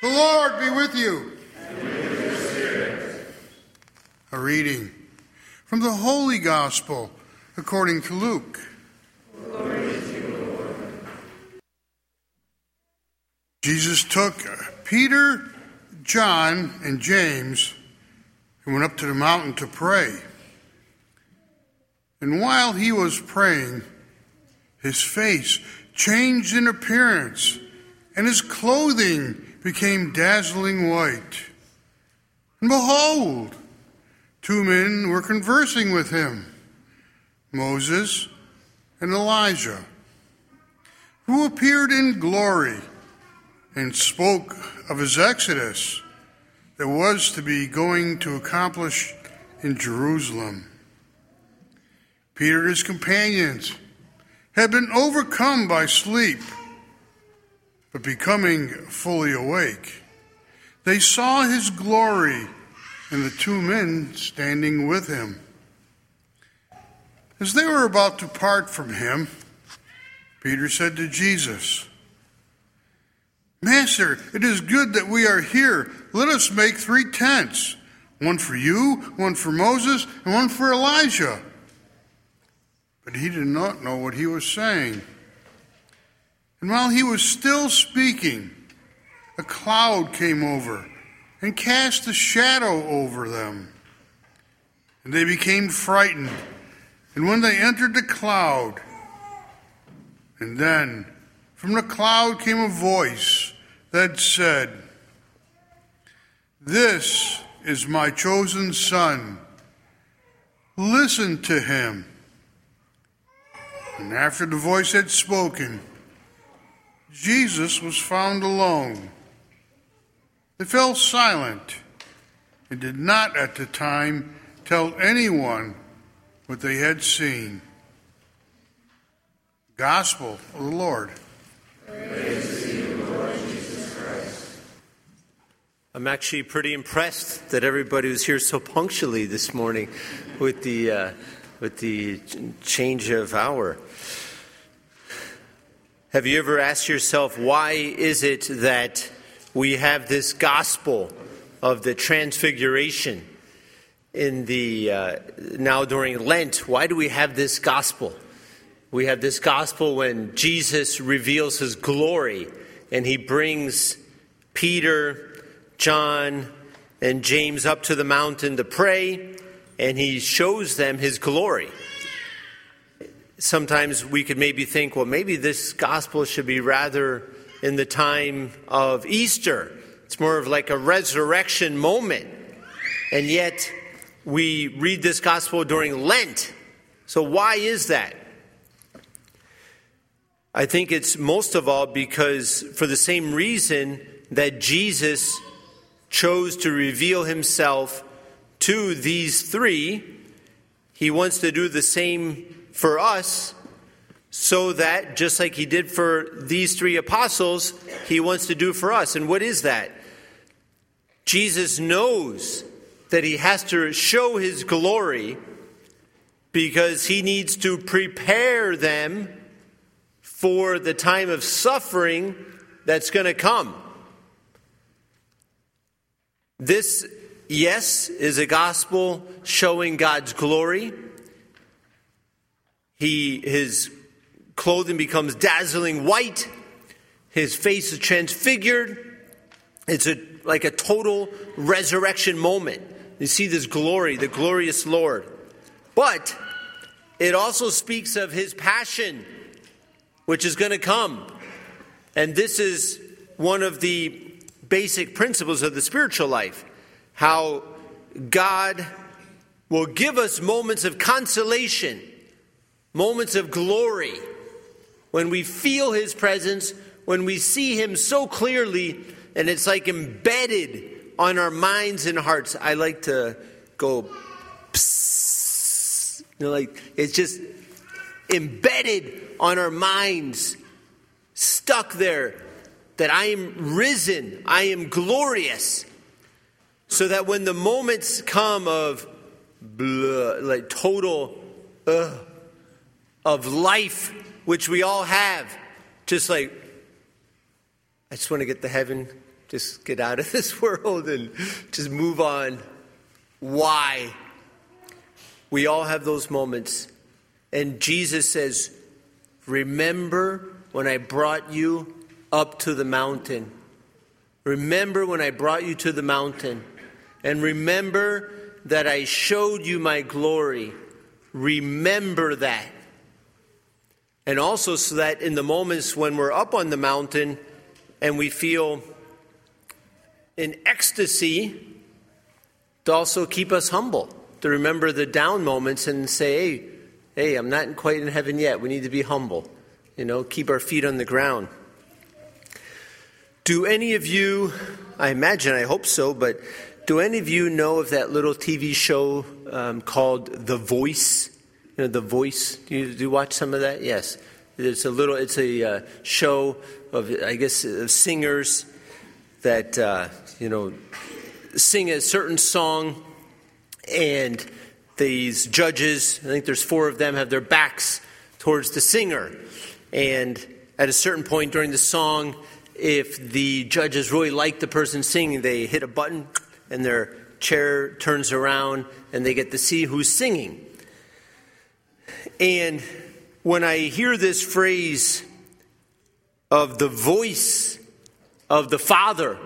The Lord be with you. A reading from the Holy Gospel according to Luke. Jesus took uh, Peter, John, and James and went up to the mountain to pray. And while he was praying, his face changed in appearance, and his clothing became dazzling white. And behold, two men were conversing with him Moses and Elijah, who appeared in glory and spoke of his exodus that was to be going to accomplish in Jerusalem. Peter and his companions had been overcome by sleep, but becoming fully awake, they saw his glory and the two men standing with him. As they were about to part from him, Peter said to Jesus, Master, it is good that we are here. Let us make three tents one for you, one for Moses, and one for Elijah. But he did not know what he was saying. And while he was still speaking, a cloud came over and cast a shadow over them. And they became frightened. And when they entered the cloud, and then from the cloud came a voice that said, This is my chosen son. Listen to him. And after the voice had spoken, Jesus was found alone. They fell silent and did not at the time tell anyone what they had seen. Gospel of the Lord. I'm actually pretty impressed that everybody was here so punctually this morning with the uh, with the change of hour. Have you ever asked yourself why is it that we have this gospel of the transfiguration in the uh, now during Lent? Why do we have this gospel? We have this gospel when Jesus reveals his glory and he brings Peter John and James up to the mountain to pray, and he shows them his glory. Sometimes we could maybe think, well, maybe this gospel should be rather in the time of Easter. It's more of like a resurrection moment. And yet, we read this gospel during Lent. So, why is that? I think it's most of all because, for the same reason that Jesus chose to reveal himself to these three, he wants to do the same for us so that, just like he did for these three apostles, he wants to do for us. And what is that? Jesus knows that he has to show his glory because he needs to prepare them for the time of suffering that's going to come. This, yes, is a gospel showing God's glory. He, his clothing becomes dazzling white. His face is transfigured. It's a, like a total resurrection moment. You see this glory, the glorious Lord. But it also speaks of his passion, which is going to come. And this is one of the basic principles of the spiritual life. How God will give us moments of consolation, moments of glory, when we feel His presence, when we see Him so clearly, and it's like embedded on our minds and hearts. I like to go, psst, you know, like it's just embedded on our minds, stuck there that I am risen, I am glorious, so that when the moments come of blah, like total uh, of life, which we all have, just like I just want to get to heaven just get out of this world and just move on. Why? We all have those moments. And Jesus says, Remember when I brought you up to the mountain. Remember when I brought you to the mountain. And remember that I showed you my glory. Remember that. And also, so that in the moments when we're up on the mountain and we feel in ecstasy, to also keep us humble, to remember the down moments and say, hey, hey, I'm not quite in heaven yet. We need to be humble. You know, keep our feet on the ground. Do any of you, I imagine, I hope so, but do any of you know of that little TV show um, called The Voice? You know, The Voice. Do you, do you watch some of that? Yes. It's a little. It's a uh, show of, I guess, uh, singers that uh, you know sing a certain song, and these judges. I think there's four of them have their backs towards the singer, and at a certain point during the song, if the judges really like the person singing, they hit a button, and their chair turns around, and they get to see who's singing. And when I hear this phrase of the voice of the Father,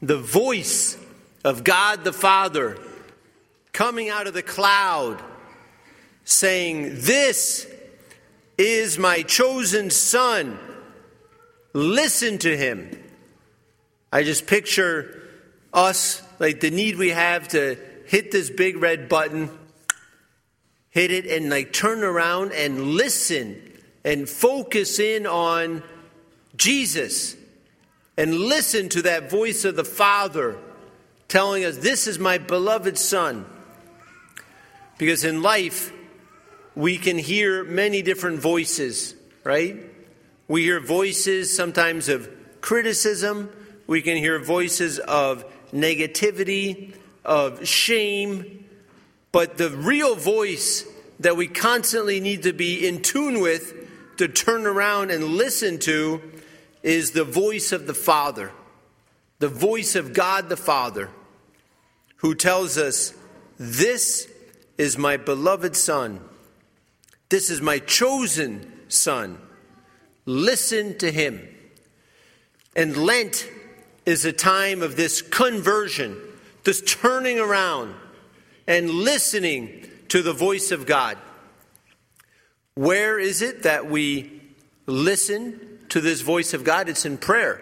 the voice of God the Father coming out of the cloud, saying, This is my chosen Son. Listen to him. I just picture us, like the need we have to hit this big red button hit it and like turn around and listen and focus in on Jesus and listen to that voice of the Father telling us, This is my beloved Son. Because in life, we can hear many different voices, right? We hear voices sometimes of criticism, we can hear voices of negativity, of shame, but the real voice that we constantly need to be in tune with to turn around and listen to is the voice of the Father, the voice of God the Father, who tells us, This is my beloved Son. This is my chosen Son. Listen to him. And Lent is a time of this conversion, this turning around and listening to the voice of God. Where is it that we listen to this voice of God? It's in prayer.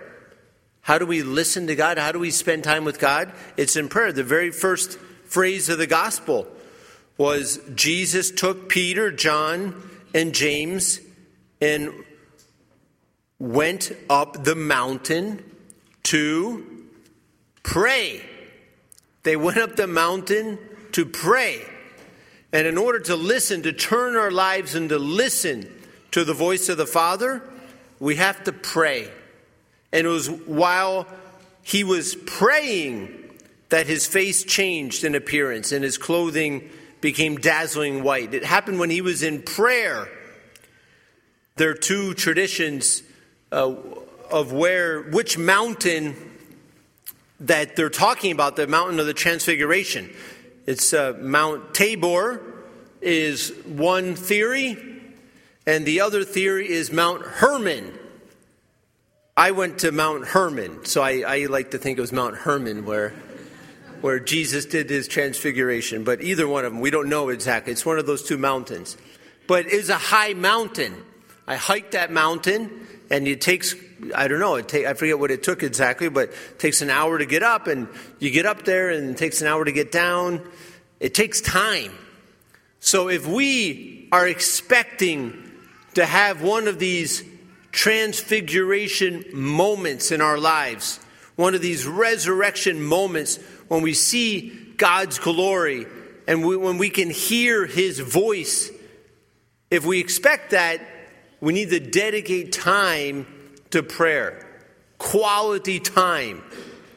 How do we listen to God? How do we spend time with God? It's in prayer. The very first phrase of the gospel was Jesus took Peter, John, and James and went up the mountain to pray. They went up the mountain to pray. And in order to listen, to turn our lives and to listen to the voice of the Father, we have to pray. And it was while he was praying that his face changed in appearance and his clothing became dazzling white. It happened when he was in prayer. There are two traditions uh, of where, which mountain that they're talking about, the mountain of the transfiguration. It's uh, Mount Tabor is one theory, and the other theory is Mount Hermon. I went to Mount Hermon, so I, I like to think it was Mount Hermon where where Jesus did his transfiguration. But either one of them, we don't know exactly. It's one of those two mountains. But it's a high mountain. I hiked that mountain, and it takes, I don't know, take, I forget what it took exactly, but it takes an hour to get up, and you get up there, and it takes an hour to get down. It takes time. So if we are expecting to have one of these transfiguration moments in our lives, one of these resurrection moments when we see God's glory and we, when we can hear His voice, if we expect that, we need to dedicate time to prayer, quality time.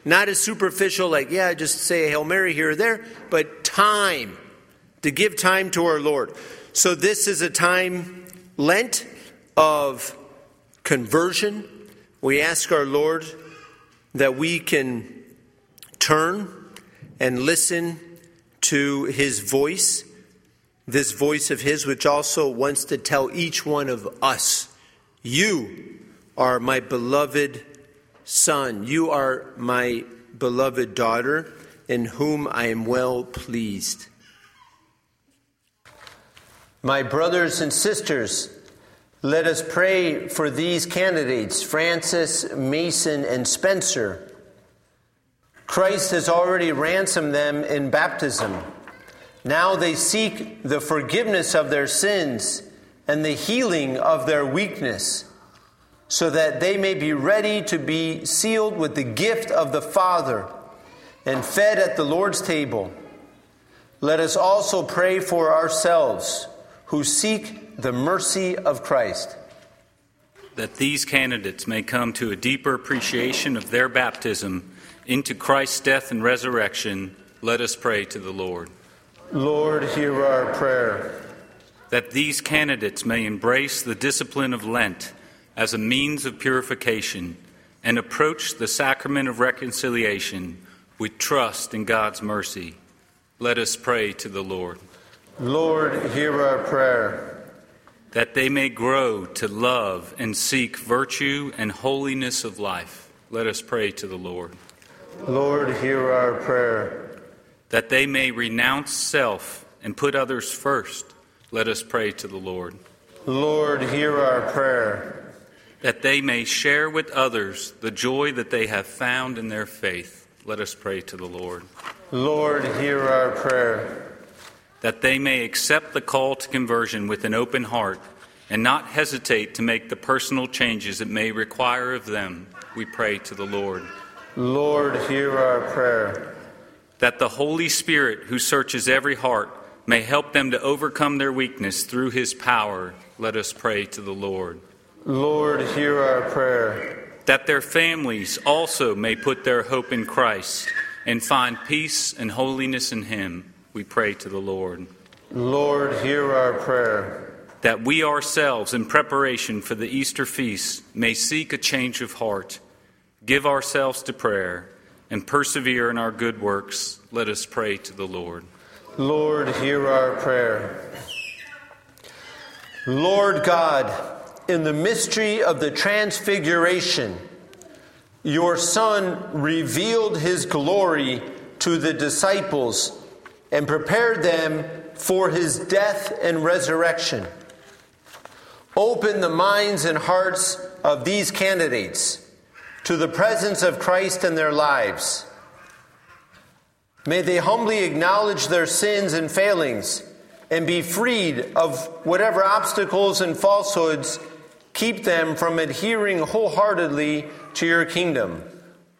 Not as superficial, like, yeah, just say a Hail Mary here or there, but time, to give time to our Lord. So, this is a time, Lent, of conversion. We ask our Lord that we can turn and listen to his voice, this voice of his, which also wants to tell each one of us, You are my beloved son, you are my beloved daughter, in whom I am well pleased. My brothers and sisters, let us pray for these candidates, Francis, Mason, and Spencer. Christ has already ransomed them in baptism. Now they seek the forgiveness of their sins and the healing of their weakness, so that they may be ready to be sealed with the gift of the Father and fed at the Lord's table. Let us also pray for ourselves who seek the mercy of Christ. That these candidates may come to a deeper appreciation of their baptism into Christ's death and resurrection, let us pray to the Lord. Lord, hear our prayer. That these candidates may embrace the discipline of Lent as a means of purification and approach the sacrament of reconciliation with trust in God's mercy, let us pray to the Lord. Lord, hear our prayer. That they may grow to love and seek virtue and holiness of life, let us pray to the Lord. Lord, hear our prayer. That they may renounce self and put others first, let us pray to the Lord. Lord, hear our prayer. That they may share with others the joy that they have found in their faith, let us pray to the Lord. Lord, hear our prayer that they may accept the call to conversion with an open heart and not hesitate to make the personal changes it may require of them, we pray to the Lord. Lord, hear our prayer. That the Holy Spirit, who searches every heart, may help them to overcome their weakness through his power, let us pray to the Lord. Lord, hear our prayer. That their families also may put their hope in Christ and find peace and holiness in him we pray to the Lord. Lord, hear our prayer. That we ourselves, in preparation for the Easter feast, may seek a change of heart, give ourselves to prayer, and persevere in our good works. Let us pray to the Lord. Lord, hear our prayer. Lord God, in the mystery of the Transfiguration, your Son revealed his glory to the disciples and prepared them for his death and resurrection. Open the minds and hearts of these candidates to the presence of Christ in their lives. May they humbly acknowledge their sins and failings and be freed of whatever obstacles and falsehoods keep them from adhering wholeheartedly to your kingdom.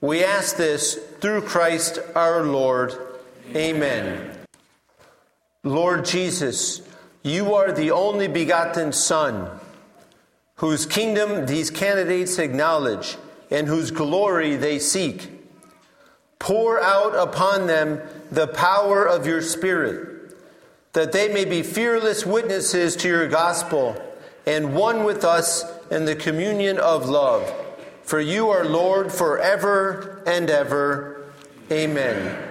We ask this through Christ our Lord. Amen. Lord Jesus, you are the only begotten Son, whose kingdom these candidates acknowledge and whose glory they seek. Pour out upon them the power of your Spirit, that they may be fearless witnesses to your gospel and one with us in the communion of love. For you are Lord forever and ever. Amen.